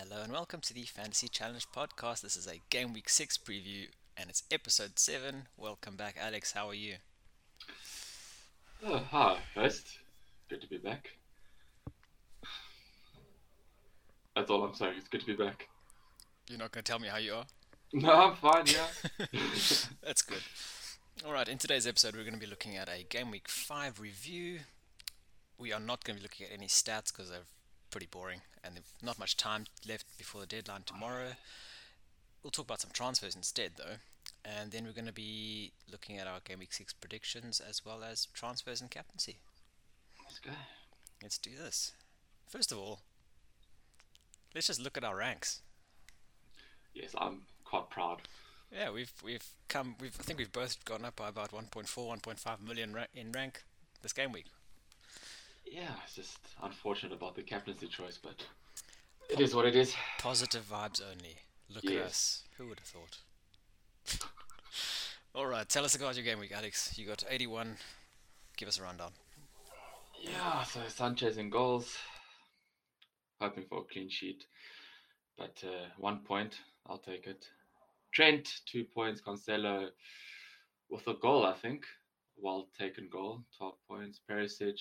Hello and welcome to the Fantasy Challenge podcast. This is a game week 6 preview and it's episode 7. Welcome back, Alex. How are you? Oh, hi, first. Good to be back. That's all I'm saying. It's good to be back. You're not going to tell me how you are? No, I'm fine, yeah. That's good. Alright, in today's episode, we're going to be looking at a game week 5 review. We are not going to be looking at any stats because they're pretty boring and there's not much time left before the deadline tomorrow. We'll talk about some transfers instead, though. And then we're going to be looking at our Game Week 6 predictions as well as transfers and captaincy. Let's go. Let's do this. First of all, let's just look at our ranks. Yes, I'm quite proud. Yeah, we've we've come. We've I think we've both gone up by about 1.4, 1.5 million ra- in rank this game week. Yeah, it's just unfortunate about the captaincy choice, but it is what it is. Positive vibes only. Look at Yes. us. Who would have thought? All right, tell us about your game week, Alex. You got 81. Give us a rundown. Yeah, so Sanchez in goals. Hoping for a clean sheet. But uh, one point, I'll take it. Trent, two points. Cancelo with a goal, I think. Well taken goal, 12 points. Perisic,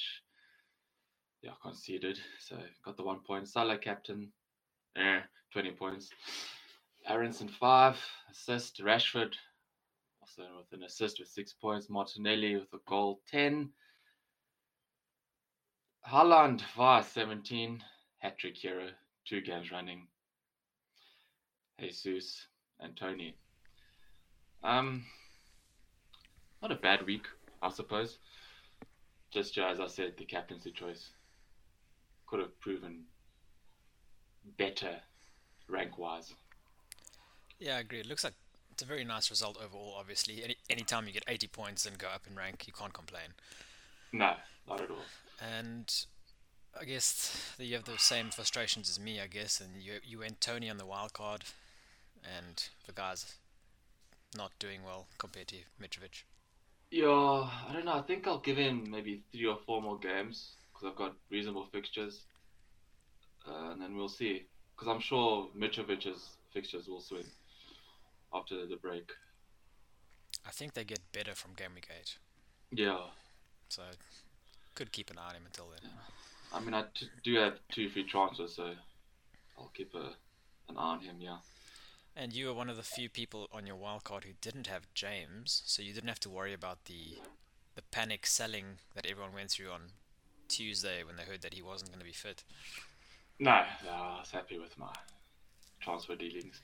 yeah, conceded. So got the one point. Salah, captain, eh, 20 points. Aaronson, five. Assist. Rashford, also with an assist with six points. Martinelli with a goal, 10. Haaland, VAR 17, hat trick hero, two games running. Jesus and Toney. Um, not a bad week, I suppose. Just as I said, the captaincy choice could have proven better rank wise. Yeah, I agree. It looks like it's a very nice result overall, obviously. Any anytime you get 80 points and go up in rank, you can't complain. No, not at all. And I guess you have the same frustrations as me, I guess, and you you went Toney on the wild card, and the guy's not doing well compared to Mitrovic. Yeah, I don't know. I think I'll give him maybe three or four more games because I've got reasonable fixtures, uh, and then we'll see. Because I'm sure Mitrovic's fixtures will swing after the break. I think they get better from game week eight, Yeah, so could keep an eye on him until then. I mean I t- do have two free transfers, so I'll keep a an eye on him. Yeah. And you were one of the few people on your wild card who didn't have James, so you didn't have to worry about the the panic selling that everyone went through on Tuesday when they heard that he wasn't going to be fit. No, no, I was happy with my transfer dealings.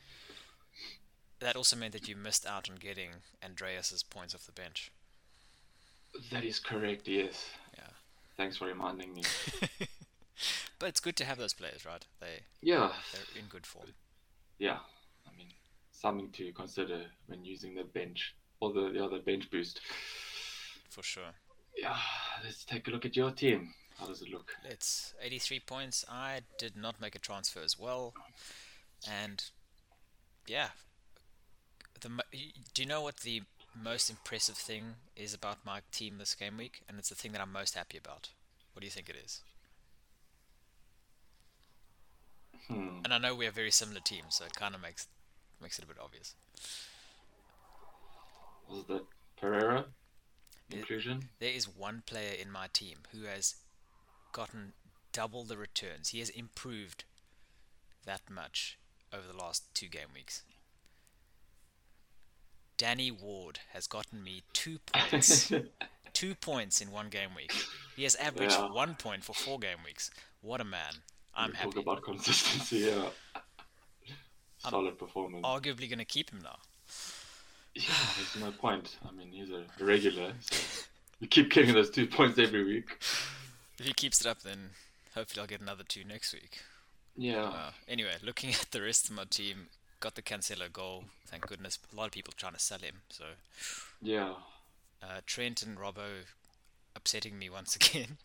That also meant that you missed out on getting Andreas's points off the bench. That is correct. Yes. Yeah. Thanks for reminding me. but it's good to have those players, right? They Yeah. they're in good form. Yeah. I mean, something to consider when using the bench or the, the other bench boost. For sure. Yeah. Let's take a look at your team. How does it look? It's 83 points. I did not make a transfer as well. And yeah. The do you know what the most impressive thing is about my team this game week? And it's the thing that I'm most happy about. What do you think it is? Hmm. And I know we have very similar teams, so it kind of makes makes it a bit obvious. Was that Pereira inclusion? There is one player in my team who has gotten double the returns. He has improved that much over the last two game weeks. Danny Ward has gotten me two points. two points in one game week. He has averaged Yeah. one point for four game weeks. What a man. I'm We happy. Talk about consistency. Yeah. Solid performance. Arguably going to keep him now. Yeah, there's no point. I mean, he's a regular, so you keep getting those two points every week. If he keeps it up, then hopefully I'll get another two next week. Yeah. Uh, anyway, looking at the rest of my team, got the Cancelo goal. Thank goodness. A lot of people trying to sell him. So Yeah. uh, Trent and Robbo upsetting me once again.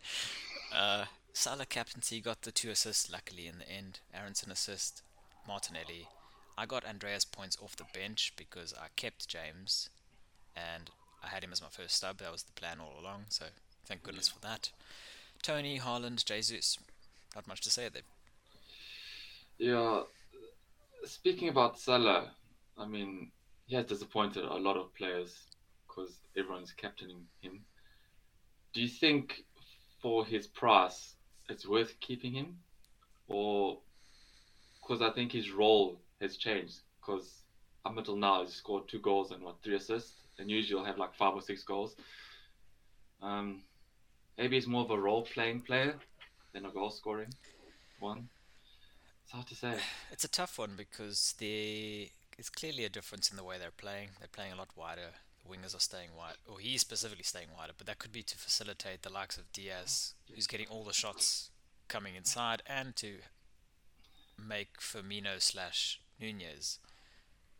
Uh, Salah captaincy got the two assists luckily in the end. Aaronson assist, Martinelli. I got Andreas points off the bench because I kept James, and I had him as my first stub. That was the plan all along. So thank goodness for that. Toney, Haaland, Jesus. Not much to say there. Yeah, speaking about Salah, I mean, he has disappointed a lot of players because everyone's captaining him. Do you think for his price it's worth keeping him, or because I think his role has changed? Because up until now he's scored two goals and what three assists, and usually he'll have like five or six goals. Um, maybe he's more of a role-playing player than a goal-scoring one. It's hard to say. It's a tough one because there is clearly a difference in the way they're playing. They're playing a lot wider. The wingers are staying wide, or he's specifically staying wider, but that could be to facilitate the likes of Diaz, who's getting all the shots coming inside, and to make Firmino slash Nunez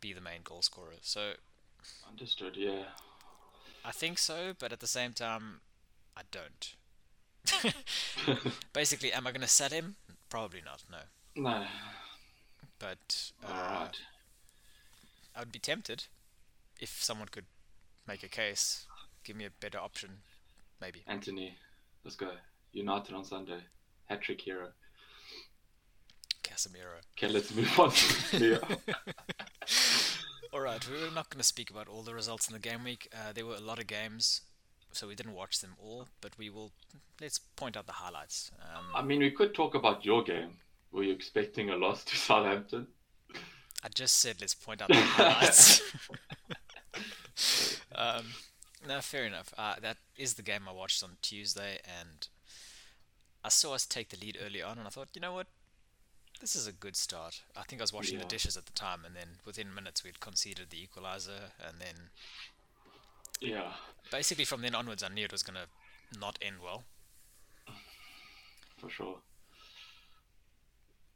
be the main goal scorer. So Understood. Yeah. I think so, but at the same time, I don't. Basically, am I going to set him? Probably not. No, no. but uh, right. I would be tempted if someone could make a case. Give me a better option, maybe. Antony, let's go. United on Sunday. Hat trick hero. Casemiro. Okay, let's move on. to All right, we're not going to speak about all the results in the game week. Uh, there were a lot of games, so we didn't watch them all, but we will. Let's point out the highlights. Um, I mean, we could talk about your game. Were you expecting a loss to Southampton? I just said let's point out the highlights. um, no, fair enough. Uh, that is the game I watched on Tuesday, and I saw us take the lead early on, and I thought, you know what, this is a good start. I think I was washing Yeah. the dishes at the time, and then within minutes we'd conceded the equalizer, and then Yeah. basically from then onwards I knew it was gonna not end well. For sure.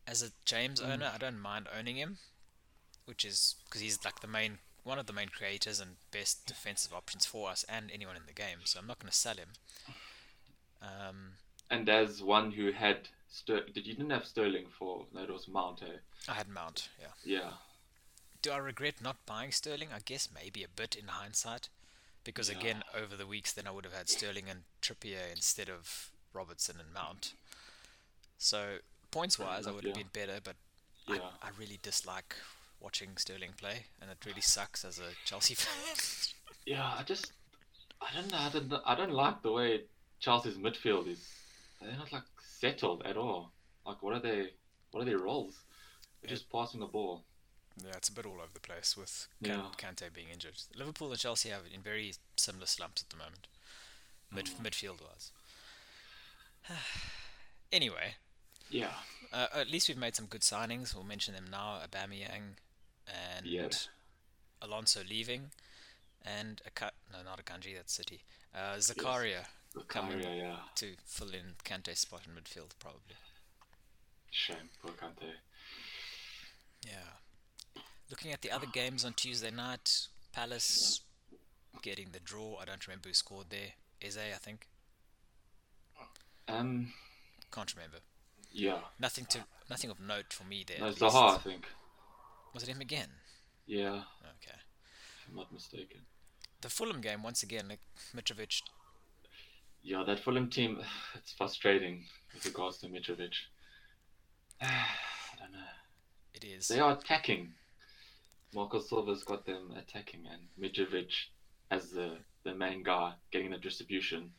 As a James Mm. owner, I don't mind owning him, which is because he's like the main one of the main creators and best defensive options for us and anyone in the game. So I'm not going to sell him. Um, And as one who had Ster- did you didn't have Sterling for no, it was Mount, eh? I had Mount. Yeah. Yeah. Do I regret not buying Sterling? I guess maybe a bit in hindsight, because Yeah. again, over the weeks, then I would have had Sterling and Trippier instead of Robertson and Mount. So points wise, I would have yeah. been better, but Yeah. I, I really dislike watching Sterling play, and it really sucks as a Chelsea fan. Yeah, I just I don't know, I don't I don't like the way Chelsea's midfield is they're not like settled at all. Like what are they what are their roles? They're Yeah. just passing the ball. yeah, it's a bit all over the place with Yeah. Kante being injured. Liverpool and Chelsea have in very similar slumps at the moment, mid Mm. midfield wise. anyway, Yeah. Uh, at least we've made some good signings. We'll mention them now. Aubameyang and Yeah. Alonso leaving, and a cut. No, not Akanji. That's City. Uh, Zakaria Coming. Yeah. to fill in Kante's spot in midfield, probably. Shame, poor Kante. Yeah. Looking at the other games on Tuesday night, Palace getting the draw. I don't remember who scored there. Eze, I think. Um Can't remember. yeah. Nothing to, nothing of note for me there. No, Zaha, I think. Was it him again? Yeah, Okay. if I'm not mistaken. The Fulham game once again. Like Mitrovic Yeah, that Fulham team, it's frustrating with regards to Mitrovic. I don't know. It is. They are attacking. Marco Silva's got them attacking, and Mitrovic, as the, the main guy getting the distribution,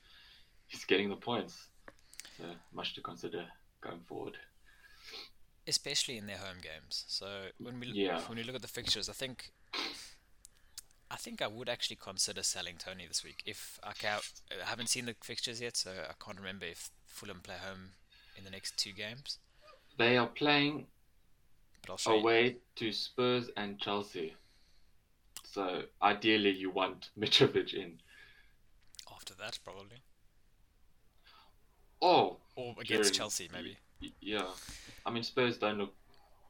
he's getting the points. So much to consider going forward. especially in their home games. So when we Yeah. when we look at the fixtures, I think I think I would actually consider selling Toney this week. If I, haven't seen the fixtures yet, so I can't remember if Fulham play home in the next two games. They are playing But I'll you. away to Spurs and Chelsea. So ideally, you want Mitrovic in. after that, probably, Oh, or against During- Chelsea, maybe. yeah. I mean, Spurs don't look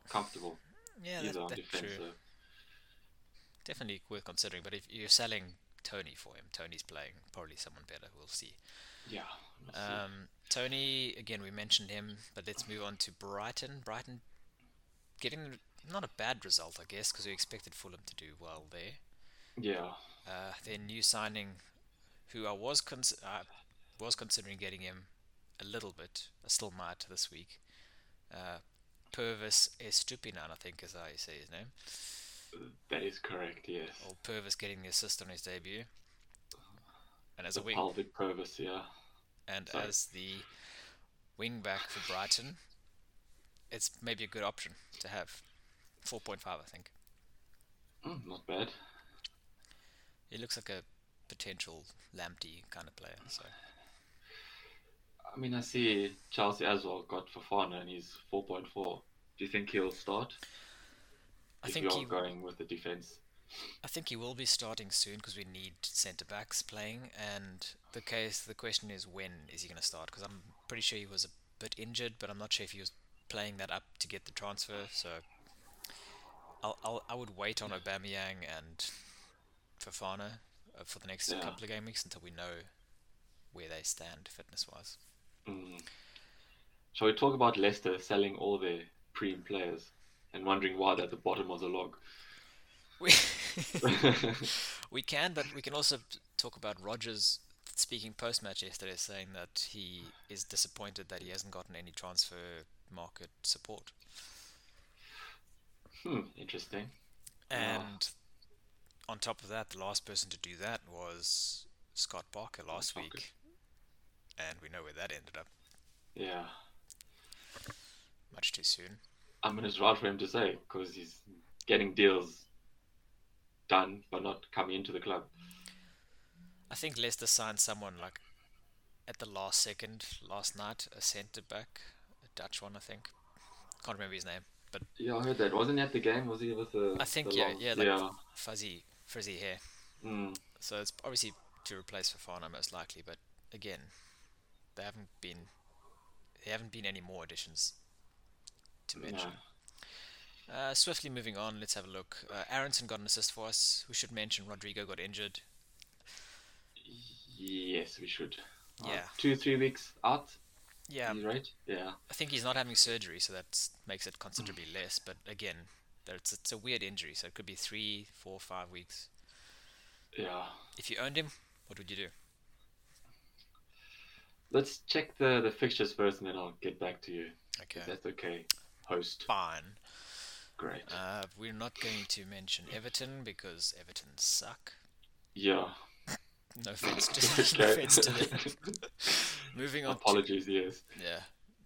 comfortable Yeah, either that, on defense. true. So. Definitely worth considering. But if you're selling Toney for him, Toney's playing probably someone better. We'll see. Yeah. we'll see. Um, Toney, again, we mentioned him, but let's move on to Brighton. Brighton getting not a bad result, I guess, because we expected Fulham to do well there. yeah. Uh, their new signing, who I was cons- uh, was considering getting him a little bit, I still might this week. Uh, Pervis Estupinan, I think is how you say his name. That is correct, yes. Or Pervis getting the assist on his debut. And as The a wing, pelvic Pervis, yeah. and sorry. as the wing back for Brighton, it's maybe a good option to have. 4.5, I think. Mm, not bad. He looks like a potential Lamptey kind of player. So I mean, I see Chelsea as well got Fofana and he's 4.4. Do you think he'll start? I think you're he, going with the defense. I think he will be starting soon because we need centre backs playing. And the case, the question is when is he going to start? Because I'm pretty sure he was a bit injured, but I'm not sure if he was playing that up to get the transfer. So I'll, I'll I would wait on Aubameyang and Fofana uh, for the next Yeah. couple of game weeks until we know where they stand fitness wise. Mm. Shall we talk about Leicester selling all their prem players and wondering why they're at the bottom of the log? We we can, but we can also talk about Rodgers speaking post match yesterday, saying that he is disappointed that he hasn't gotten any transfer market support. hmm, interesting. And on top of that, the last person to do that was Scott Parker last week, and we know where that ended up. Yeah. Much too soon. I mean, it's right for him to say because he's getting deals done but not coming into the club. I think Leicester signed someone like at the last second last night, a centre back, a Dutch one, I think. Can't remember his name. but Yeah, I heard that. Wasn't he at the game? Was he with the? I think the yeah, long- yeah, like yeah. fuzzy, frizzy hair. Mm, So it's obviously to replace Fofana most likely, but again, they haven't been there haven't been any more additions to mention. Uh, swiftly moving on, let's have a look. Uh, Aaronson got an assist for us. We should mention Rodrigo got injured. Yes, we should. Uh, Yeah. two, three weeks out. Yeah, right? Yeah. I think he's not having surgery, so that makes it considerably less. But again, it's it's a weird injury, so it could be three, four, five weeks. Yeah. If you owned him, what would you do? Let's check the, the fixtures first and then I'll get back to you. Okay, If that's okay. Host. fine. Great. Uh, we're not going to mention Everton because Everton suck. yeah. No offense to, no offense to them. Moving on. To, Apologies, yes. yeah.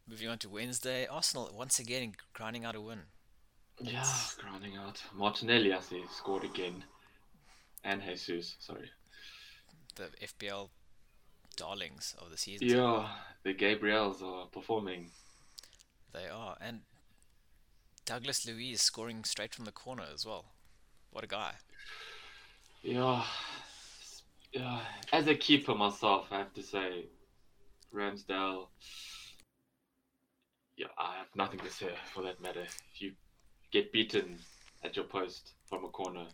Moving on to Wednesday. Arsenal once again grinding out a win. Yeah, grinding out. Martinelli, I see, scored again. And Jesus, sorry. The FPL darlings of the season. Yeah, the Gabriels are performing. They are. And Douglas Luiz scoring straight from the corner as well. What a guy. Yeah, yeah. As a keeper myself, I have to say, Ramsdale. Yeah, I have nothing to say for that matter. If you get beaten at your post from a corner,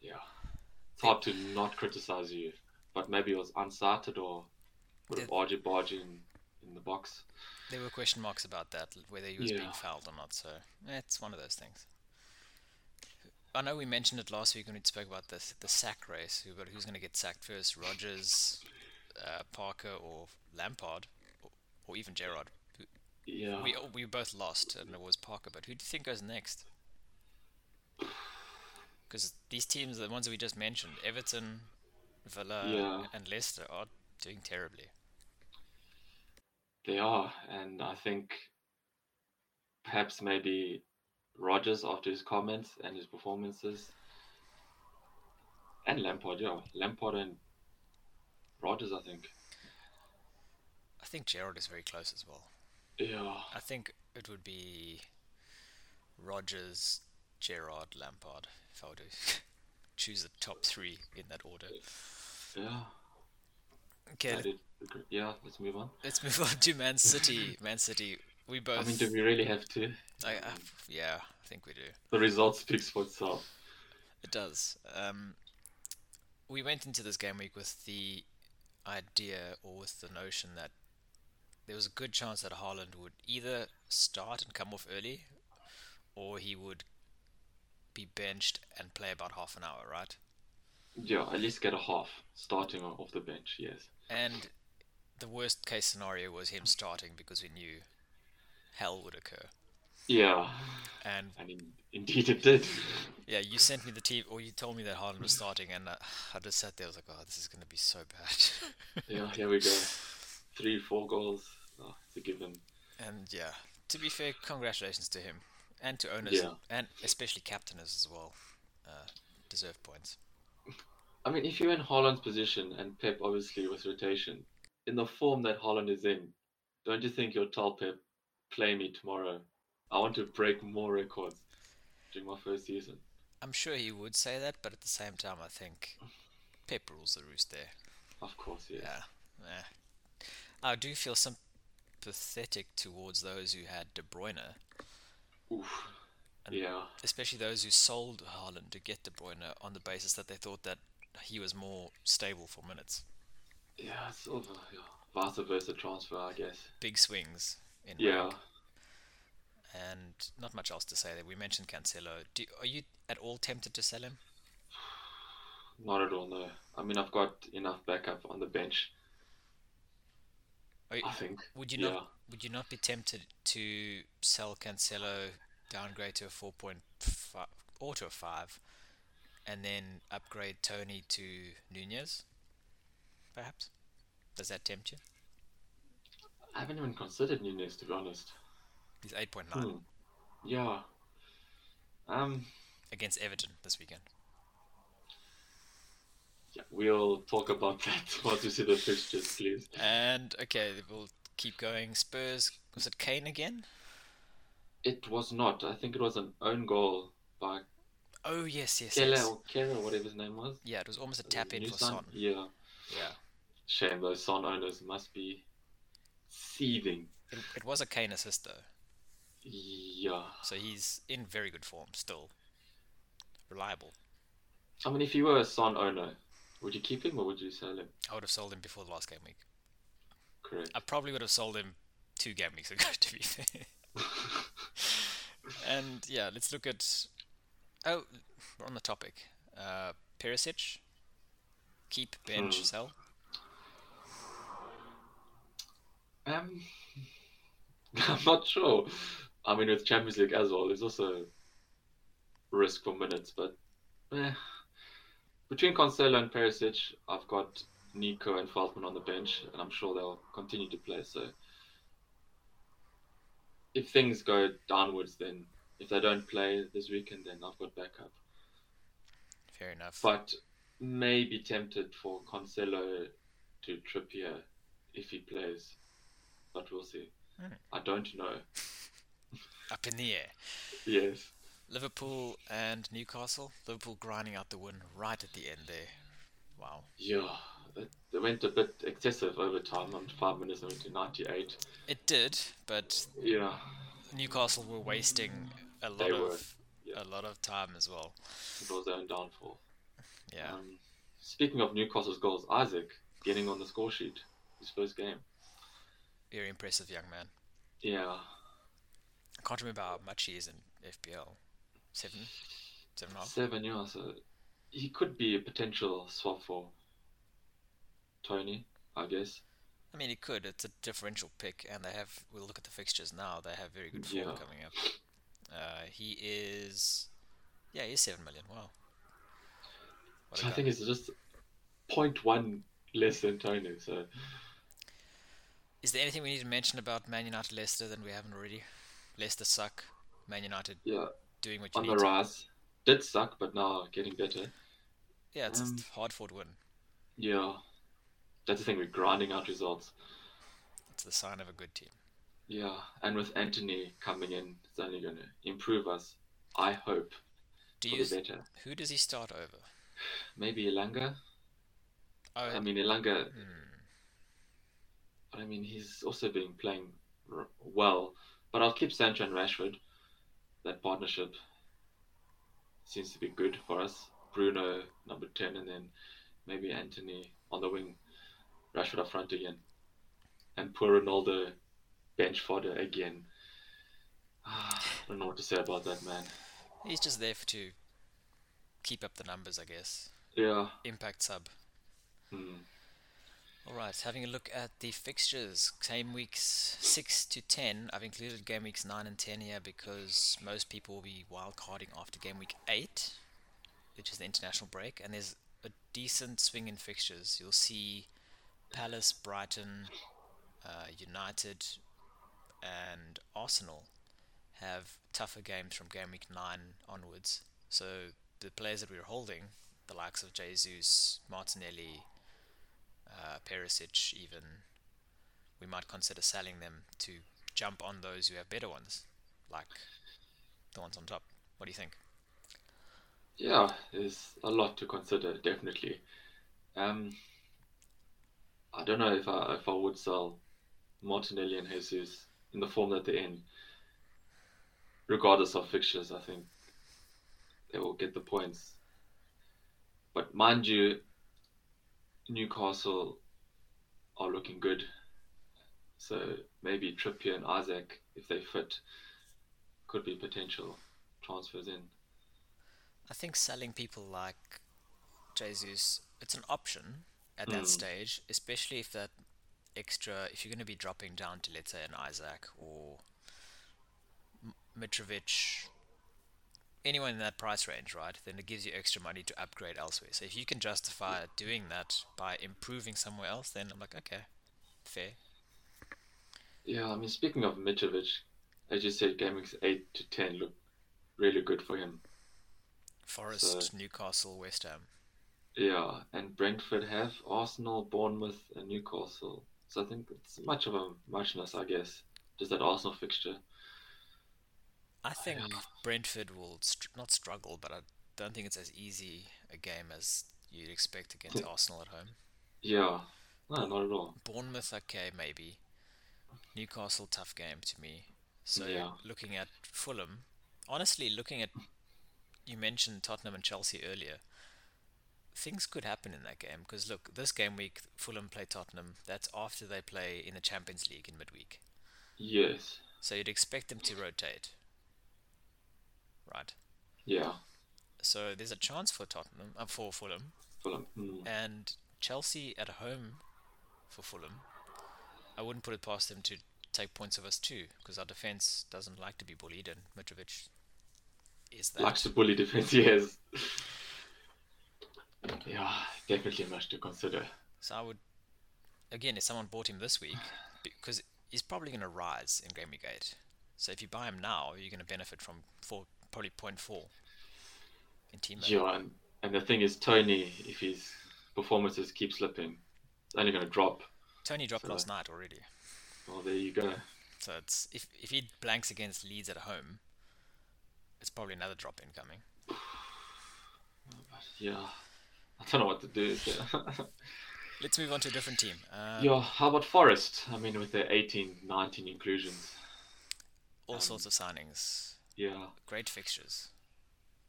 yeah, it's hard to not criticize you. But maybe it was unsighted or would have barged barge in in the box. There were question marks about that, whether he was being fouled or not. So it's one of those things. I know we mentioned it last week when we spoke about this the sack race. Who, but who's going to get sacked first? Rodgers, uh, Parker, or Lampard, or, or even Gerrard? Yeah, We we both lost, and it was Parker. But who do you think goes next? Because these teams, the ones that we just mentioned, Everton, Villa, Yeah. and Leicester, are doing terribly. They are, and I think perhaps maybe Rodgers after his comments and his performances, and Lampard, yeah, Lampard and Rodgers, I think. I think Gerrard is very close as well. Yeah, I think it would be Rodgers, Gerrard, Lampard, if I were to choose the top three in that order. yeah. Okay, I let- did agree. Yeah, let's move on. let's move on to Man City. Man City, we both. I mean, do we really have to? I, I, yeah, I think we do. The result speaks for itself. It does. Um, we went into this game week with the idea or with the notion that there was a good chance that Haaland would either start and come off early, or he would be benched and play about half an hour, right? Yeah, at least get a half starting off the bench. Yes. And the worst case scenario was him starting because we knew hell would occur. Yeah, And and in, indeed it did. yeah, you sent me the team, or you told me that Haaland was starting, and uh, I just sat there. I was like, oh, this is going to be so bad. yeah, here we go. Three, four goals. Oh, it's a given. and yeah, to be fair, congratulations to him and to owners, Yeah. and especially captainers as well. Uh, deserve points. I mean, if you're in Haaland's position and Pep obviously with rotation, in the form that Haaland is in, don't you think you'll tell Pep, play me tomorrow? I want to break more records during my first season. I'm sure he would say that, but at the same time, I think Pep rules the roost there. Of course, yes. Yeah. yeah. I do feel sympathetic towards those who had De Bruyne, Oof. And- Yeah. especially those who sold Haaland to get De Bruyne on the basis that they thought that he was more stable for minutes. Yeah, of a yeah, vice versa transfer, I guess. Big swings in Yeah. rank, and not much else to say there. We mentioned Cancelo. Do, are you at all tempted to sell him? Not at all, no. I mean, I've got enough backup on the bench, you- I think. would you yeah. not? Would you not be tempted to sell Cancelo, downgrade to a four point five or to a five, and then upgrade Toney to Nunez? Perhaps. Does that tempt you? I haven't even considered Nunez, to be honest. He's eight point nine Hmm. Yeah. Um, against Everton this weekend. yeah, we'll talk about that once we see the fixtures, please. And okay, we'll keep going. Spurs. Was it Kane again? It was not. I think it was an own goal by Oh yes, yes, Keller yes. or Kera, whatever his name was. Yeah, it was almost a tap in for? Son. Yeah. Yeah, Shame those Son owners must be seething. it, it was a Kane assist though, Yeah. so he's in very good form still. Reliable. I mean, if you were a Son owner, would you keep him or would you sell him? I would have sold him before the last game week. Correct. I probably would have sold him two game weeks ago, to be fair. and yeah, let's look at. Oh, we're on the topic. Uh, Perisic. Keep, bench, Hmm. sell. Um, I'm not sure. I mean, with Champions League as well, there's also risk for minutes, but eh. between Cancelo and Perisic, I've got Neco and Veltman on the bench, and I'm sure they'll continue to play. So if things go downwards, then if they don't play this weekend, then I've got backup. Fair enough. But may be tempted for Cancelo to Trippier if he plays, but we'll see. Hmm. I don't know. Up in the air. Yes. Liverpool and Newcastle. Liverpool grinding out the win right at the end there. Wow. Yeah, it, they went a bit excessive over time. On five minutes, they went to 98. It did, but Yeah, Newcastle were wasting a lot They of were, yeah. a lot of time as well. it was their own downfall. Yeah. Um, speaking of Newcastle's goals, Isak getting on the score sheet, his first game. Very impressive young man. Yeah, I can't remember how much he is in FPL. Seven? Seven and a half? seven. Yeah, so he could be a potential swap for Toney, I guess. I mean, he could. It's a differential pick, and they have. We'll look at the fixtures now. They have very good form Yeah. coming up. Uh, he is. Yeah, he's seven million. Wow. What So I guy. think it's just 0.1 less than Toney. So Is there anything we need to mention about Man United Leicester than we haven't already? Leicester suck. Man United yeah, doing what you on need the to. rise. Did suck, but now getting better. Yeah, it's Um, a hard fought win. Yeah, that's the thing. We're grinding out results. It's the sign of a good team. Yeah, and with Antony coming in, it's only going to improve us. I hope Do for you? the better. Who does he start over? Maybe Elanga. Oh, I mean, Elanga. hmm. But I mean, he's also been playing r- well. But I'll keep Sancho and Rashford. That partnership seems to be good for us. Bruno number ten, and then maybe Antony on the wing. Rashford up front again, and poor Ronaldo bench fodder again. I don't know what to say about that man. He's just there for to keep up the numbers, I guess. Yeah. Impact sub. Hmm. All right, having a look at the fixtures. Game weeks 6 to 10. I've included game weeks 9 and 10 here because most people will be wildcarding after game week 8, which is the international break. And there's a decent swing in fixtures. You'll see Palace, Brighton, uh, United, and Arsenal have tougher games from game week 9 onwards. So the players that we're holding, the likes of Jesus, Martinelli, uh, Perisic, even, we might consider selling them to jump on those who have better ones, like the ones on top. What do you think? Yeah, there's a lot to consider, definitely. Um, I don't know if I if I would sell Martinelli and Jesus in the form that they're in, regardless of fixtures. I think they will get the points. But mind you, Newcastle are looking good. So maybe Trippier and Isak, if they fit, could be potential transfers in. I think selling people like Jesus, it's an option at that Mm. stage, especially if that extra, if you're going to be dropping down to, let's say, an Isak or Mitrovic, anyone in that price range, right? Then it gives you extra money to upgrade elsewhere. So if you can justify doing that by improving somewhere else, then I'm like, okay, fair. Yeah, I mean, speaking of Mitrovic, as you said, weeks 8 to 10 look really good for him. Forest, So- Newcastle, West Ham. Yeah, and Brentford have Arsenal, Bournemouth, and Newcastle. So I think it's much of a muchness, I guess. Just that Arsenal fixture. I think Yeah. Brentford will str- not struggle, but I don't think it's as easy a game as you'd expect against Arsenal at home. Yeah, no, not at all. Bournemouth, okay, maybe. Newcastle, tough game to me. So Yeah. looking at Fulham, honestly, looking at you mentioned Tottenham and Chelsea earlier. Things could happen in that game because look, this game week Fulham play Tottenham. That's after they play in the Champions League in midweek. Yes, So you'd expect them to rotate, right? yeah, So there's a chance for Tottenham, uh, for Fulham, Fulham. Mm. and Chelsea at home for Fulham. I wouldn't put it past them to take points of us too, because our defense doesn't like to be bullied, and Mitrovic is that. Likes to bully defense, yes. Yeah, definitely much to consider. So I would, again, if someone bought him this week, because he's probably going to rise in game week eight. So if you buy him now, you're going to benefit from four, probably 0.4 in team. Yeah, and, and the thing is, Toney, if his performances keep slipping, it's only going to drop. Toney dropped So- last night already. Well, there you go. So it's if if he blanks against Leeds at home, it's probably another drop incoming. Yeah, I don't know what to do. Let's move on to a different team. Um, yeah, how about Forest? I mean, with their 18, 19 inclusions. all um, sorts of signings, Yeah. great fixtures.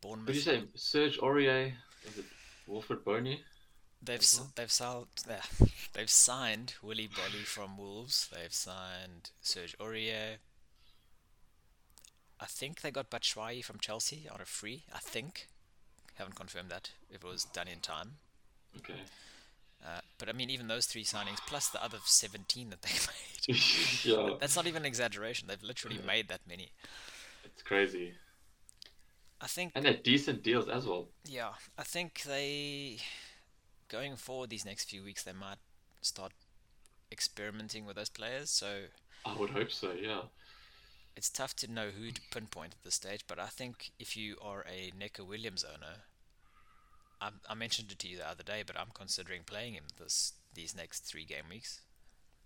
What did you say? Serge Aurier? Is it Wilfred Boney? They've s- they've sold yeah, they've signed Willy Boly from Wolves. They've signed Serge Aurier. I think they got Batshuayi from Chelsea on a free. I think. Haven't confirmed that if it was done in time. Okay. Uh, but I mean, even those three signings plus the other 17 that they made. yeah, That's not even an exaggeration. They've literally Yeah. made that many. It's crazy. I think, And they're decent deals as well. yeah, I think they, going forward these next few weeks, they might start experimenting with those players. So I would hope so, yeah. it's tough to know who to pinpoint at this stage. But I think if you are a Neco Williams owner, I, I mentioned it to you the other day, but I'm considering playing him this these next three game weeks.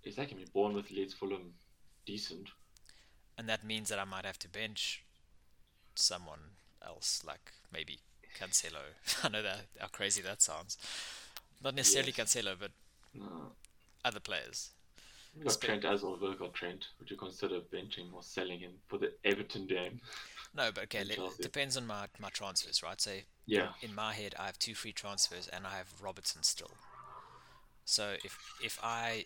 It's like, I mean, Bournemouth, Leeds, Fulham, decent. And that means that I might have to bench someone else, like maybe Cancelo. I know that how crazy that sounds. Not necessarily Yes. Cancelo, but No. other players. We've got Spe- Trent as well, we've got Trent. Would you consider benching or selling him for the Everton game? No, but okay, let, depends on my, my transfers, right? So Yeah. in my head, I have two free transfers, and I have Robertson still. So if if I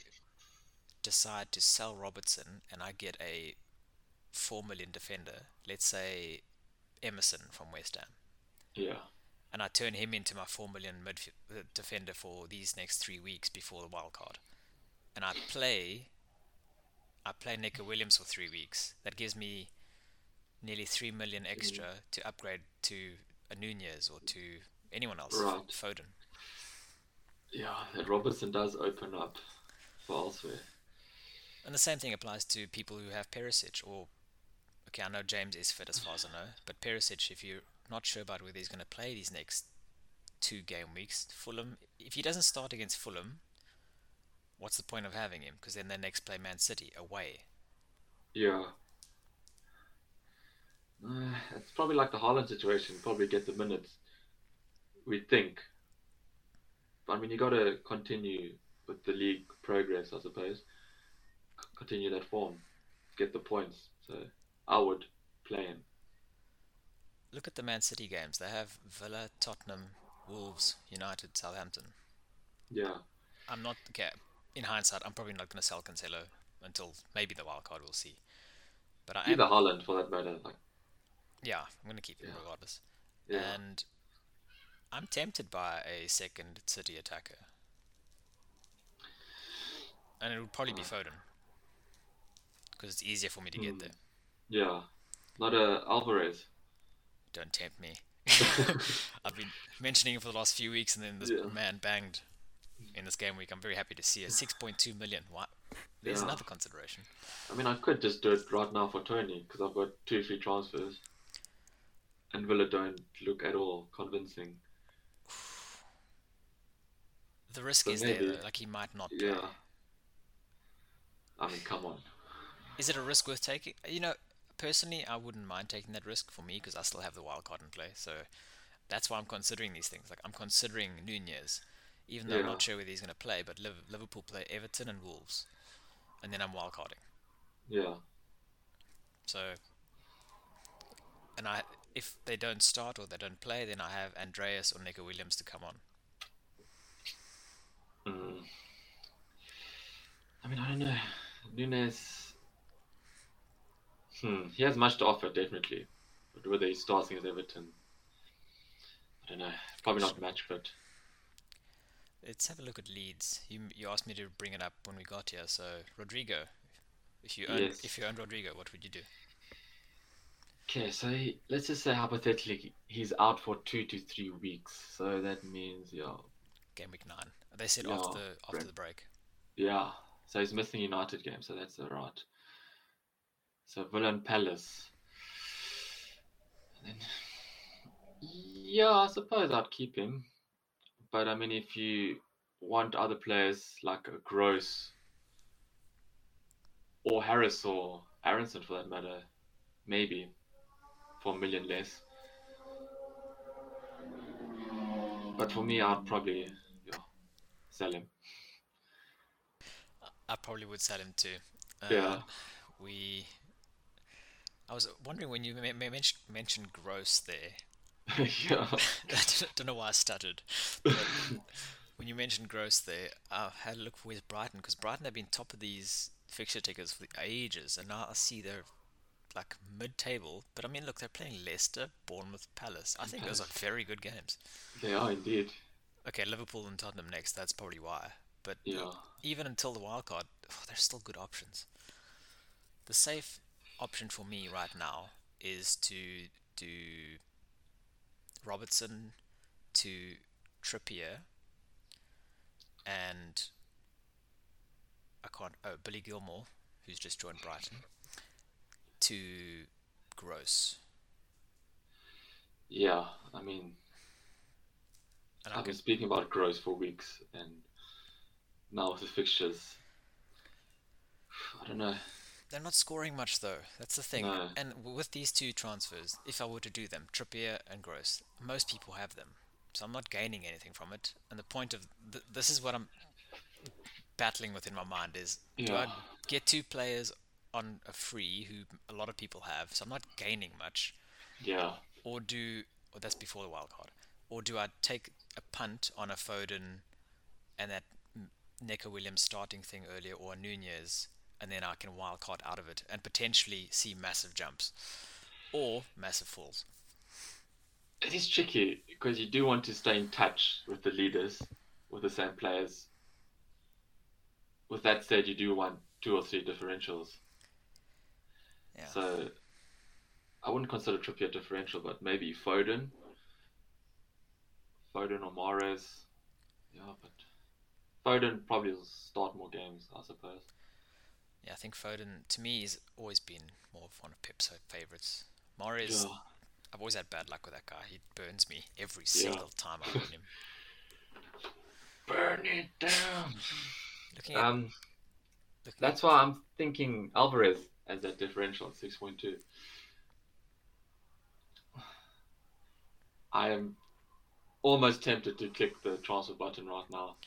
decide to sell Robertson and I get a four million defender, let's say Emerson from West Ham. Yeah. and I turn him into my four million midf- uh, defender for these next three weeks before the wild card. and I play, I play Neco Williams for three weeks. That gives me nearly three million extra mm. to upgrade to a Nunez or to anyone else, right. Foden. Yeah, that Robertson does open up for elsewhere. And the same thing applies to people who have Perisic or okay, I know James is fit as far as I know, but Perisic, if you're not sure about whether he's going to play these next two game weeks, Fulham, if he doesn't start against Fulham, what's the point of having him? Because then they next play Man City away. Yeah. Uh, it's probably like the Haaland situation. Probably get the minutes. We think. But I mean, you got to continue with the league progress, I suppose. C- continue that form, get the points. So I would play him. Look at the Man City games. They have Villa, Tottenham, Wolves, United, Southampton. Yeah. I'm not okay. In hindsight, I'm probably not going to sell Cancelo until maybe the wild card. We'll see. But I either am, Haaland for that matter. Like, yeah, I'm going to keep him yeah. regardless. Yeah. And I'm tempted by a second City attacker, and it would probably be Foden because it's easier for me to get hmm. there. Yeah, not a Alvarez. Don't tempt me. I've been mentioning it for the last few weeks, and then this yeah. man banged in this game week. I'm very happy to see it. 6.2 million. What? There's yeah. another consideration. I mean, I could just do it right now for Toney because I've got two free transfers, and Villa don't look at all convincing. The risk so is maybe, there, though. Like he might not. Yeah. Play. I mean, come on. Is it a risk worth taking? You know, personally, I wouldn't mind taking that risk for me because I still have the wild card in play. So that's why I'm considering these things. Like I'm considering Nunez, even though yeah. I'm not sure whether he's going to play. But Liverpool play Everton and Wolves, and then I'm wild carding. Yeah. So, and I if they don't start or they don't play, then I have Andreas or Neco Williams to come on. Mm. I mean, I don't know. Nunez Hmm. He has much to offer, definitely. But whether he's starting as Everton, I don't know. Probably not match fit. Let's have a look at Leeds. You you asked me to bring it up when we got here. So Rodrigo, if you own yes. if you own Rodrigo, what would you do? Okay, so he, let's just say hypothetically he's out for two to three weeks. So that means yeah. Game week nine. They said yeah, after the after break. the break. Yeah. So he's missing United game, so that's alright. So Villa Palace. Then, yeah, I suppose I'd keep him. But I mean, if you want other players like a Gross or Harris or Aaronson for that matter, maybe for a million less. But for me, I'd probably yeah, sell him. I probably would sell him too. Uh, yeah. We I was wondering when you mentioned mentioned gross there. yeah. I don't know why I stuttered. But when you mentioned gross there, I had a look for where's Brighton because Brighton have been top of these fixture tickers for ages, and now I see they're like mid-table. But I mean, look, they're playing Leicester, Bournemouth, Palace. I think those are very good games. They are indeed. Okay, Liverpool and Tottenham next. That's probably why. But yeah. even until the wild card, oh, there's still good options. The safe option for me right now is to do Robertson to Trippier and I can't oh Billy Gilmour, who's just joined Brighton to Gross. Yeah, I mean and I've been speaking about Gross for weeks and now with the fixtures I don't know. They're not scoring much though. That's the thing. No. And with these two transfers, if I were to do them, Trippier and Gross, most people have them. So I'm not gaining anything from it. And the point of th- this is what I'm battling with in my mind is yeah. do I get two players on a free who a lot of people have, so I'm not gaining much. Yeah. Or do or that's before the wild card. Or do I take a punt on a Foden and that Neco Williams starting thing earlier or a Nunez and then I can wildcard out of it and potentially see massive jumps or massive falls. It is tricky because you do want to stay in touch with the leaders, with the same players, with that said, you do want two or three differentials. Yeah. So I wouldn't consider Trippier differential, but maybe Foden. Foden or Mahrez. Yeah, but Foden probably will start more games, I suppose. Yeah, I think Foden to me has always been more of one of Pep's favourites. Mahrez, Yeah. I've always had bad luck with that guy. He burns me every Yeah. single time I own him. Burn it down. Looking at, Um, looking that's why I'm thinking Alvarez as that differential at 6.2. I am almost tempted to click the transfer button right now.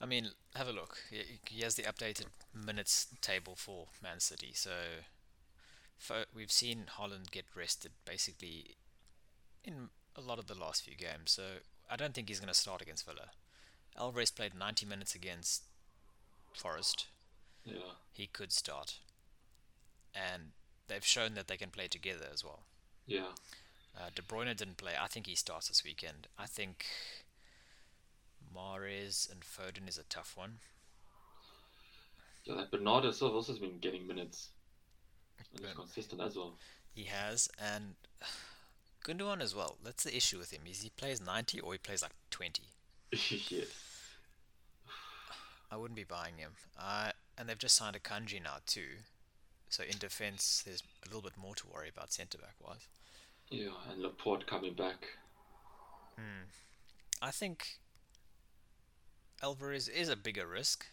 I mean, have a look. He, has the updated minutes table for Man City. So we've seen Haaland get rested basically in a lot of the last few games. So I don't think he's going to start against Villa. Alvarez played 90 minutes against Forest. Yeah. He could start. And they've shown that they can play together as well. Yeah. Uh, De Bruyne didn't play. I think he starts this weekend. I think Mahrez and Foden is a tough one. Yeah, that Bernardo Silva also has been getting minutes. And he's consistent as well. He has, and Gundogan as well. That's the issue with him. Is he plays 90 or he plays like 20. yes. I wouldn't be buying him. Uh, and they've just signed Akanji now too. So in defense, there's a little bit more to worry about centre back wise. Yeah, and Laporte coming back. Hmm. I think Alvarez is a bigger risk,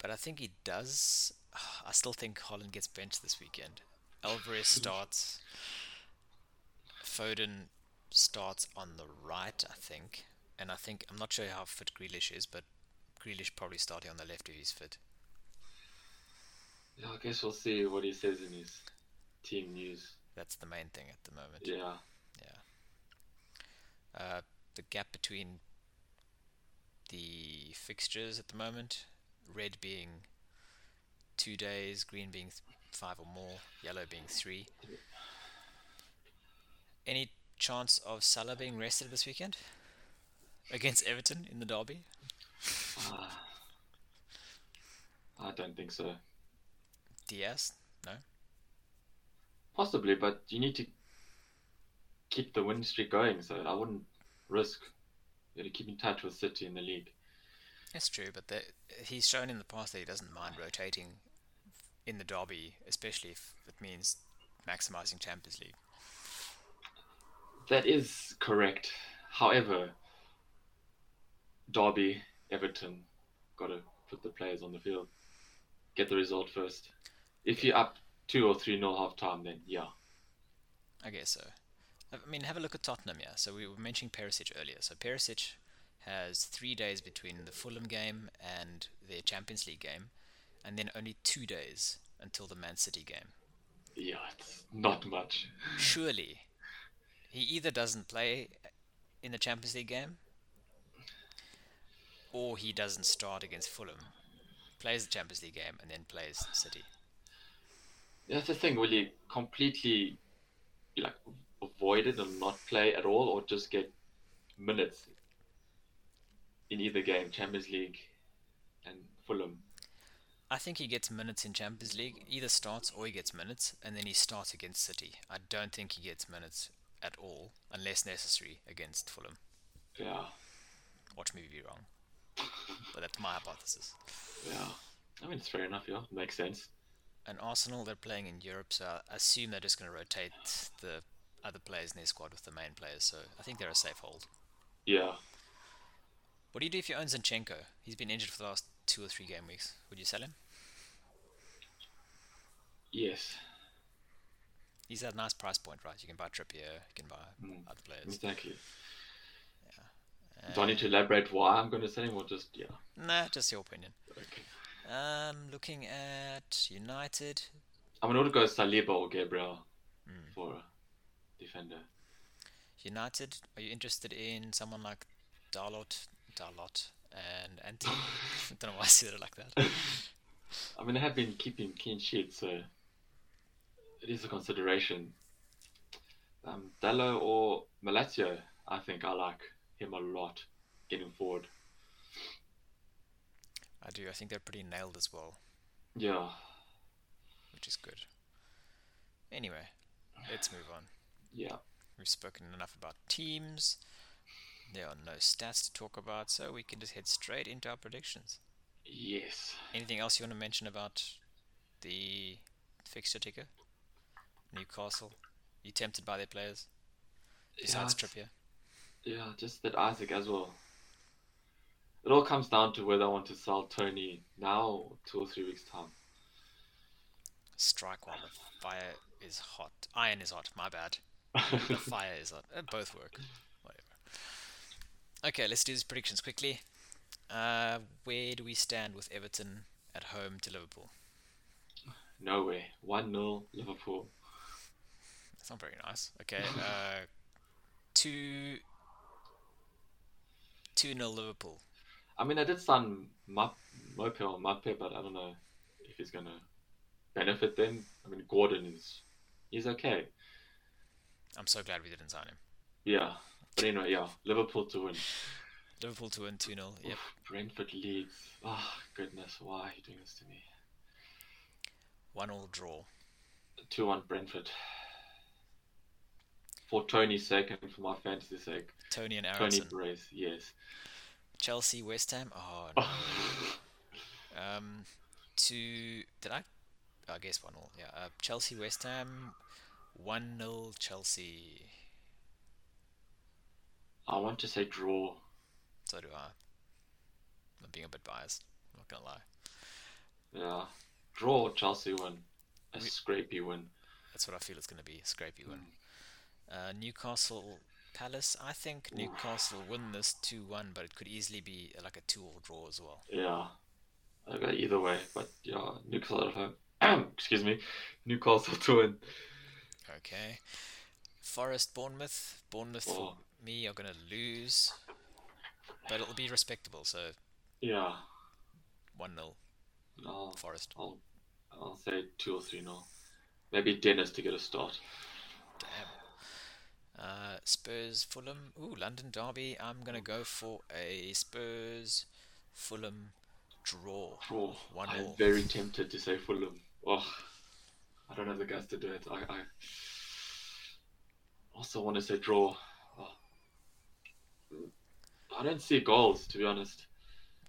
but I think he does. I still think Haaland gets benched this weekend. Alvarez starts. Foden starts on the right, I think, and I think I'm not sure how fit Grealish is, but Grealish probably starting on the left if he's fit. Yeah, I guess we'll see what he says in his team news. That's the main thing at the moment. Yeah. Uh, the gap between the fixtures at the moment, red being two days, green being th- five or more, yellow being three. Any chance of Salah being rested this weekend against Everton in the derby? Uh, I don't think so. Diaz? No. Possibly, but you need to keep the win streak going, so I wouldn't risk. To keep in touch with City in the league. That's true, but the, he's shown in the past that he doesn't mind rotating in the derby, especially if it means maximizing Champions League. That is correct. However, Derby, Everton, got to put the players on the field. Get the result first. If you're up two or three nil half time, then yeah. I guess so. I mean, have a look at Tottenham, yeah. So we were mentioning Perisic earlier. So Perisic has three days between the Fulham game and their Champions League game, and then only two days until the Man City game. Yeah, it's not much. Surely, he either doesn't play in the Champions League game, or he doesn't start against Fulham, plays the Champions League game, and then plays City. That's the thing. Will you completely like avoid it and not play at all, or just get minutes in either game, Champions League and Fulham? I think he gets minutes in Champions League. Either starts or he gets minutes, and then he starts against City. I don't think he gets minutes at all, unless necessary, against Fulham. Yeah, Watch me be wrong, but that's my hypothesis. yeah. I mean, it's fair enough. Yeah, makes sense. And Arsenal, they're playing in Europe, so I assume they're just going to rotate the other players in their squad with the main players. So I think they're a safe hold. Yeah. What do you do if you own Zinchenko? He's been injured for the last two or three game weeks. Would you sell him? Yes. He's at a nice price point, right? You can buy Trippier, you can buy Mm. other players. Exactly. Uh, Do I need to elaborate why I'm going to sell him, or just yeah? Nah, just your opinion. Okay. Um, looking at United, I'm going to go Saliba or Gabriel Mm. for a defender. United. Are you interested in someone like Dalot, Dalot, and Ante? I don't know why I said it like that. I mean, they have been keeping clean sheets, so it is a consideration. Um, Dalot or Malacia, I think I like him a lot getting forward. I do. I think they're pretty nailed as well, Yeah. which is good. Anyway, let's move on. Yeah. We've spoken enough about teams. There are no stats to talk about, so we can just head straight into our predictions. Yes. Anything else you want to mention about the fixture ticker? Newcastle? You tempted by their players? Besides yeah, Trippier? Yeah, just that Isak as well. It all comes down to whether I want to sell Toney now or two or three weeks time. Strike while the fire is hot. Iron is hot, my bad. The fire is hot. Uh, both work. Whatever. Okay, let's do these predictions quickly. Uh, where do we stand with Everton at home to Liverpool? no way. One 0 Liverpool. That's not very nice. Okay, uh, two two nil Liverpool. I mean, I did sign Mop, Mope or Mape, but I don't know if he's gonna benefit them. I mean, Gordon is he's okay. I'm so glad we didn't sign him. Yeah, but anyway, yeah, Liverpool to win. Liverpool to win two 0 Yep. Oof, Brentford Leeds. Oh goodness, why are you doing this to me? One all draw. Two one Brentford. For Toney's sake and for my fantasy sake, Toney and Toney Aaronson. Brace, yes. Chelsea West Ham. Oh no. Um, two. Did I? I guess one all. Yeah. Uh, Chelsea West Ham. One 0 Chelsea. I want to say draw. So do I. I'm being a bit biased. I'm not gonna lie. Yeah, draw Chelsea win. A We- scrapey win. That's what I feel it's gonna be. Scrapey win. Mm. Uh, Newcastle Palace. I think Oof. Newcastle win this two one, but it could easily be like a two all draw as well. Yeah, either way, but yeah, Newcastle at home. Excuse me, Newcastle to win. Okay. Forest Bournemouth. Bournemouth for Oh. me are gonna lose, but it'll be respectable. So Yeah, one 0 I'll, Forest. I'll, I'll say two or three nil. Maybe Dennis to get a start. Damn. Uh, Spurs Fulham. Ooh, London Derby. I'm gonna go for a Spurs Fulham draw. Oh, One I'm all. very tempted to say Fulham. Oh, I don't have the guts to do it. I, I also want to say draw. Oh. I don't see goals, to be honest.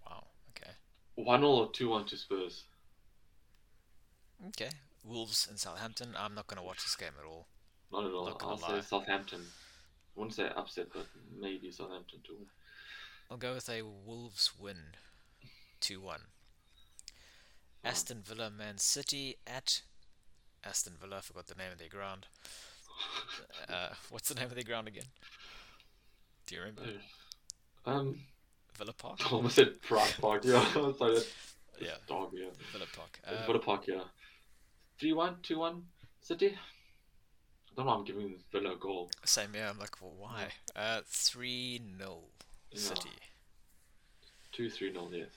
Wow. Okay. 1 0 or 2 1 to Spurs. Okay. Wolves and Southampton. I'm not gonna watch this game at all. Not at all. Not I'll lie. say Southampton. I wouldn't say upset, but maybe Southampton too. I'll go with a Wolves win, two one. Aston Villa Man City at Aston Villa. I forgot the name of their ground. Uh, what's the name of their ground again? Do you remember? Um, Villa Park. I almost said Pride Park. Yeah, sorry. Yeah, dog, yeah. Villa Park. Um, Villa Park, yeah. 3 1, 2 1, City. I don't know, I'm giving Villa a goal. Same yeah, I'm like, well, why? Uh, 3 0 Yeah. City. 2 3 0, yes.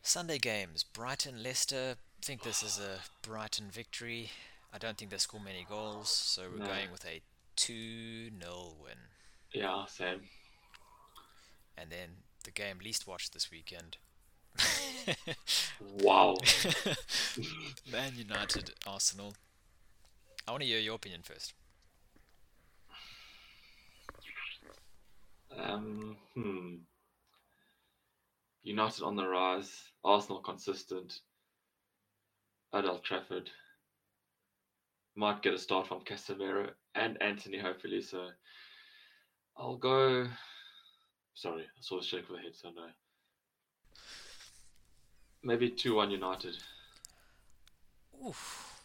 Sunday games Brighton, Leicester. Think this is a Brighton victory. I don't think they score many goals, so we're No. going with a 2 0 win. Yeah, same. And then the game least watched this weekend. Wow. Man United, Arsenal. I want to hear your opinion first. Um, hmm. United on the rise. Arsenal consistent. At Old Trafford. Might get a start from Casemiro and Antony, hopefully. So I'll go. Sorry, I saw the shake of the head, so no. Maybe 2 1 United. Oof.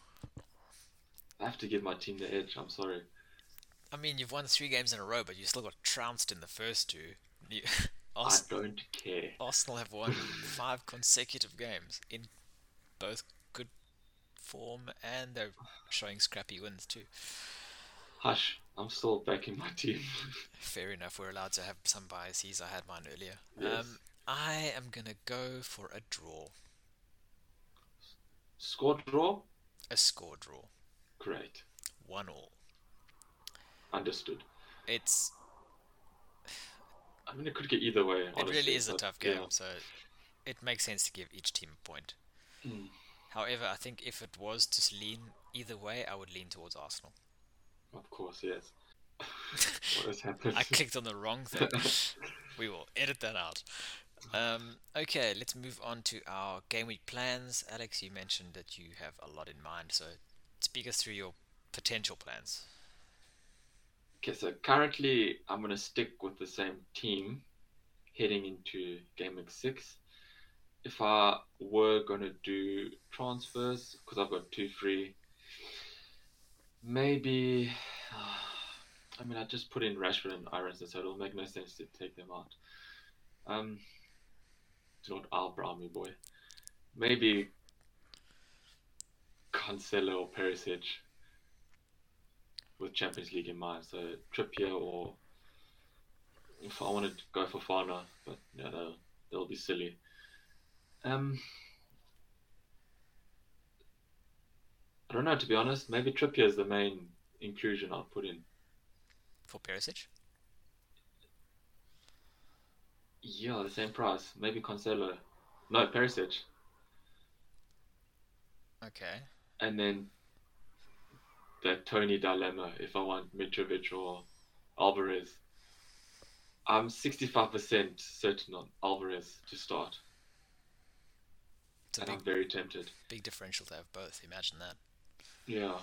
I have to give my team the edge. I'm sorry. I mean, you've won three games in a row, but you still got trounced in the first two. You, I don't care. Arsenal have won five consecutive games in both form and they're showing scrappy wins too. Hush. I'm still backing my team. Fair enough, we're allowed to have some biases. I had mine earlier. Yes. Um, I am gonna go for a draw, Score draw? a score draw, Great. one all. Understood. It's I mean, it could get either way. it really is a tough game. yeah. So it makes sense to give each team a point. Mm. However, I think if it was to lean either way, I would lean towards Arsenal. Of course, yes. what has happened? I clicked on the wrong thing. we will edit that out. Um, okay, let's move on to our game week plans. Alex, you mentioned that you have a lot in mind, so speak us through your potential plans. Okay, so currently I'm going to stick with the same team heading into game week six. If I were going to do transfers, because I've got two free, maybe. I mean, I just put in Rashford and Aaronson, so it'll make no sense to take them out. Um, do not outbrow me, boy. Maybe Cancelo or Perisic with Champions League in mind. So Trippier or if I wanted to go for Fana, but yeah, they'll, they'll be silly. Um, I don't know to be honest. Maybe Trippier is the main inclusion I'll put in. For Perisic? Yeah, the same price. Maybe Cancelo. No, Perisic. Okay. And then that Toney dilemma if I want Mitrovic or Alvarez. I'm 65% certain on Alvarez to start. A big, I'm very tempted. big differential to have both. Imagine that. Yeah.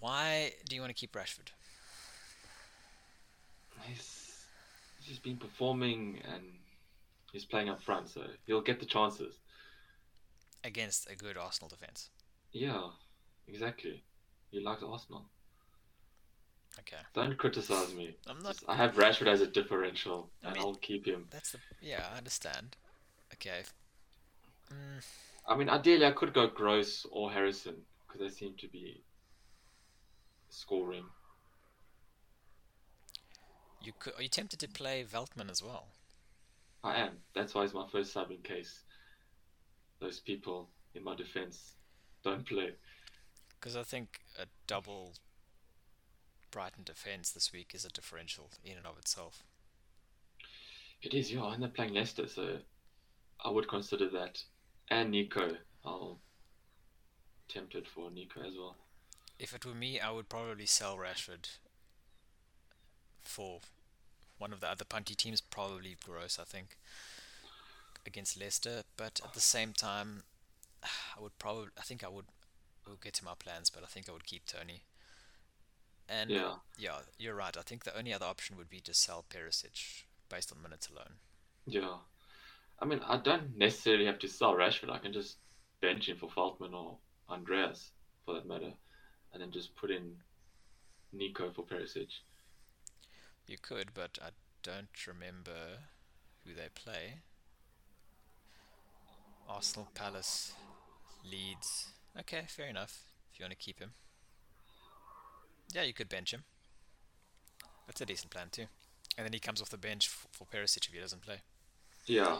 Why do you want to keep Rashford? He's, he's been performing and he's playing up front, so he'll get the chances. Against a good Arsenal defense. Yeah, exactly. He likes Arsenal. Okay. Don't criticize me. I'm not. I have Rashford as a differential, I and mean- I'll keep him. That's the. Yeah, I understand. Okay. Mm, I mean, ideally, I could go Gross or Harrison because they seem to be scoring. you could. Are you tempted to play Veltman as well? I am. That's why he's my first sub in case those people in my defense don't play. Because I think a double Brighton defense this week is a differential in and of itself. It is, yeah, and they're playing Leicester, so I would consider that. And Neco, I'll tempted for Neco as well. If it were me, I would probably sell Rashford for one of the other punty teams, probably Gross, I think, against Leicester. But at the same time, I would probably, I think I would, we'll get to my plans, but I think I would keep Toney. And Yeah, yeah, you're right. I think the only other option would be to sell Perisic based on minutes alone. yeah. I mean, I don't necessarily have to sell Rashford. I can just bench him for Falkman or Andreas, for that matter, and then just put in Neco for Perisic. You could, but I don't remember who they play. Arsenal, Palace, Leeds. Okay, fair enough. If you want to keep him. Yeah, you could bench him. That's a decent plan too. And then he comes off the bench f- for Perisic if he doesn't play. Yeah,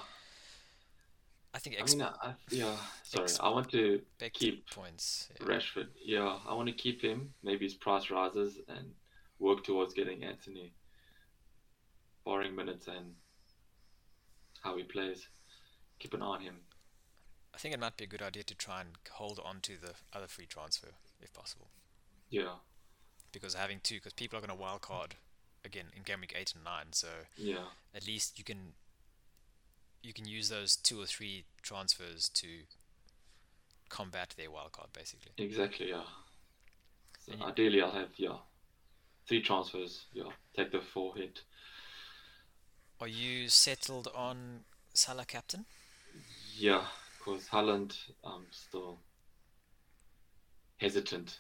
I think I mean, I, uh, I, yeah. Sorry, I want to keep points. yeah. Rashford. Yeah, I want to keep him. Maybe his price rises and work towards getting Antony, barring minutes and how he plays. Keep an eye on him. I think it might be a good idea to try and hold on to the other free transfer if possible. Yeah, Because having two, because people are going to wild card again in game week eight and nine, so yeah, at least you can you can use those two or three transfers to combat their wild card basically. exactly. Yeah. So you- ideally, I'll have yeah, three transfers. Yeah, take the four hit. Are you settled on Salah captain? Yeah, because Haaland, I'm um, still hesitant.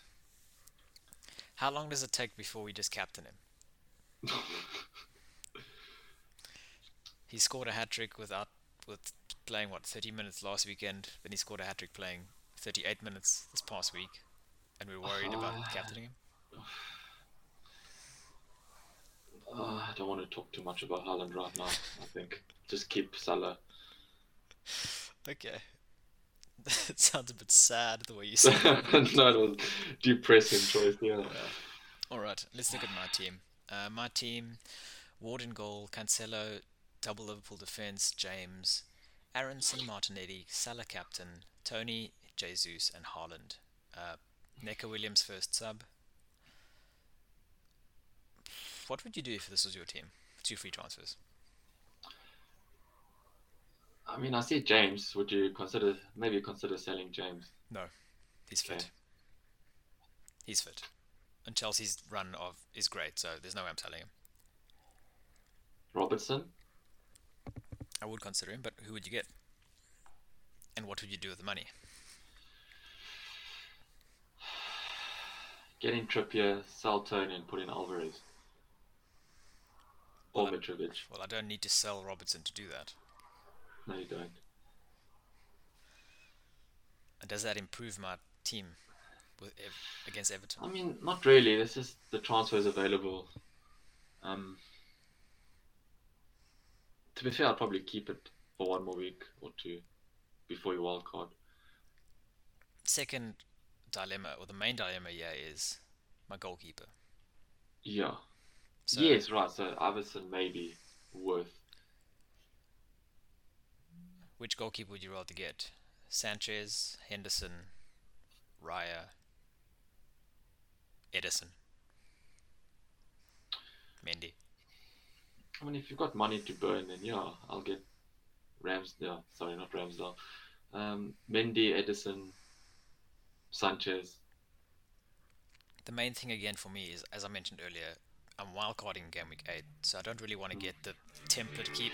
How long does it take before we just captain him? He scored a hat trick without with playing what 30 minutes last weekend. Then he scored a hat trick playing 38 minutes this past week, and we're worried about Ah. captaining him. Uh, I don't want to talk too much about Haaland right now. I think just keep Salah. Okay. it sounds a bit sad the way you say it. no, it was depressing choice. Yeah. All right, let's look at my team. Uh, my team: Ward in goal, Cancelo, double Liverpool defense, James, Aaronson, Martinelli, Salah captain, Toney, Jesus, and Haaland. Uh, Neco Williams first sub. What would you do if this was your team? Two free transfers. I mean, I see James. Would you consider maybe consider selling James? No, he's fit. Okay. He's fit. And Chelsea's run of is great, so there's no way I'm selling him. Robertson? I would consider him, but who would you get? And what would you do with the money? Getting Trippier, sell Toney, and put in Alvarez. Or Well, Mitrovic. Well, I don't need to sell Robertson to do that. No, you don't. And does that improve my team with against Everton? I mean, not really. This is the transfers available. Um, to be fair, I'll probably keep it for one more week or two before your wild card. Second dilemma, or the main dilemma yeah, is my goalkeeper. Yeah. So, yes, right. So Iversen may be worth. Which goalkeeper would you rather get? Sanchez, Henderson, Raya, Ederson, Mendy. I mean, if you've got money to burn, then yeah, I'll get Rams. Yeah, sorry, not Ramsdale. Um, Mendy, Ederson, Sanchez. The main thing again for me is, as I mentioned earlier, I'm wildcarding game week eight, so I don't really want to get the template keep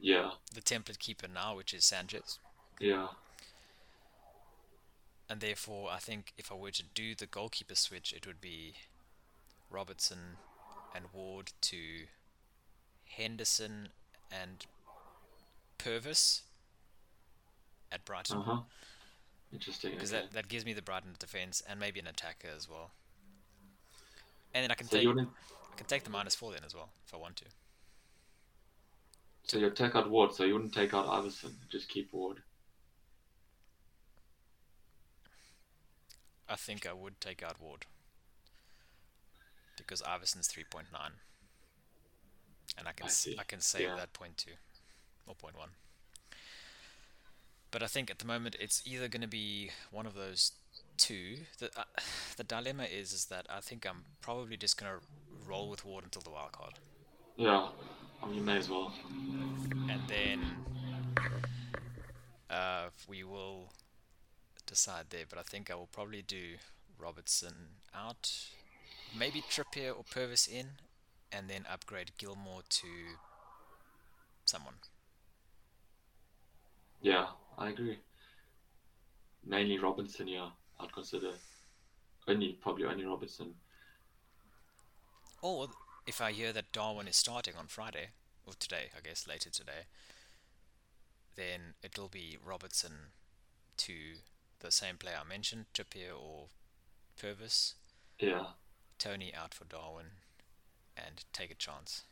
Yeah, the template keeper now, which is Sanchez. yeah, and therefore I think if I were to do the goalkeeper switch, it would be Robertson and Ward to Henderson and Pervis at Brighton uh huh. Interesting. because okay. that, that gives me the Brighton defense and maybe an attacker as well. And then I can So take. I can take the minus four then as well if I want to. So you take out Ward. So you wouldn't take out Iversen. Just keep Ward. I think I would take out Ward because Iversen's three point nine, and I can I. I can save Yeah. that point two or point one. But I think at the moment it's either going to be one of those two. The uh, the dilemma is is that I think I'm probably just going to roll with Ward until the wild card, Yeah. I mean, you may as well. and then uh, we will decide there. But I think I will probably do Robertson out, maybe Trippier or Pervis in, and then upgrade Gilmour to someone. Yeah, I agree. Mainly Robinson. Yeah, I'd consider. Only probably only Robinson. Or if I hear that Darwin is starting on Friday, or today, I guess later today, then it'll be Robertson to the same player I mentioned, Trippier or Pervis, Yeah. Toney out for Darwin, and take a chance.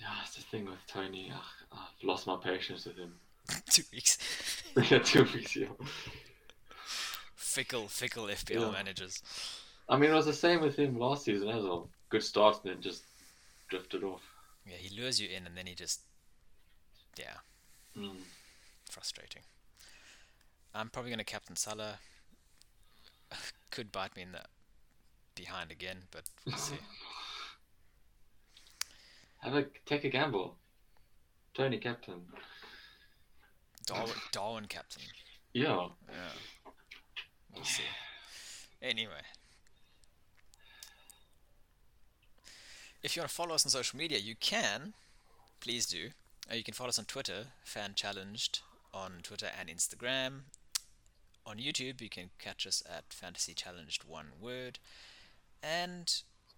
Yeah, it's the thing with Toney. Ugh, I've lost my patience with him. Two weeks. yeah, two weeks. Yeah. fickle, fickle FPL Yeah. managers. I mean, it was the same with him last season as well. Good start and then just drifted off. Yeah, he lures you in and then he just, yeah, Mm. frustrating. I'm probably going to captain Salah. Could bite me in the behind again, but we'll see. Have a take a gamble. Toney captain. Darwin, Darwin captain. Yeah. Yeah. We'll see. Anyway. If you want to follow us on social media, you can. Please do. Uh, you can follow us on Twitter, Fan Challenged, on Twitter and Instagram. On YouTube, you can catch us at Fantasy Challenged One Word. And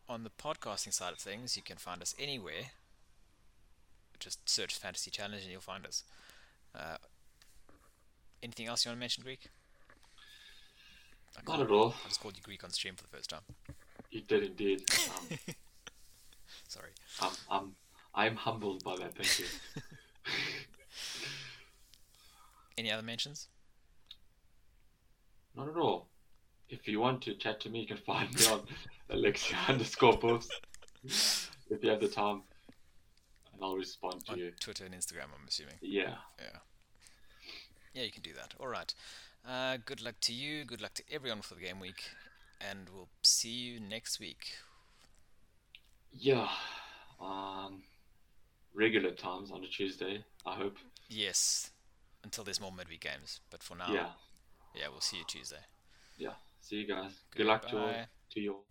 on the podcasting side of things, you can find us anywhere. Just search Fantasy Challenge and you'll find us. Uh, anything else you want to mention, Greek? I Not at all. I just called you Greek on stream for the first time. You did indeed. Um, Sorry. I'm, I'm, I'm humbled by that. Thank you. Any other mentions? Not at all. If you want to chat to me, you can find me on Alexia underscore post. If you have the time. and I'll respond to On you. Twitter and Instagram, I'm assuming. Yeah. Yeah. Yeah, you can do that. All right. Uh, good luck to you. Good luck to everyone for the game week. And we'll see you next week. Yeah. Um, regular times on a Tuesday, I hope. Yes. Until there's more midweek games. But for now, Yeah. Yeah, we'll see you Tuesday. Yeah. See you guys. Good luck to, all, to you all.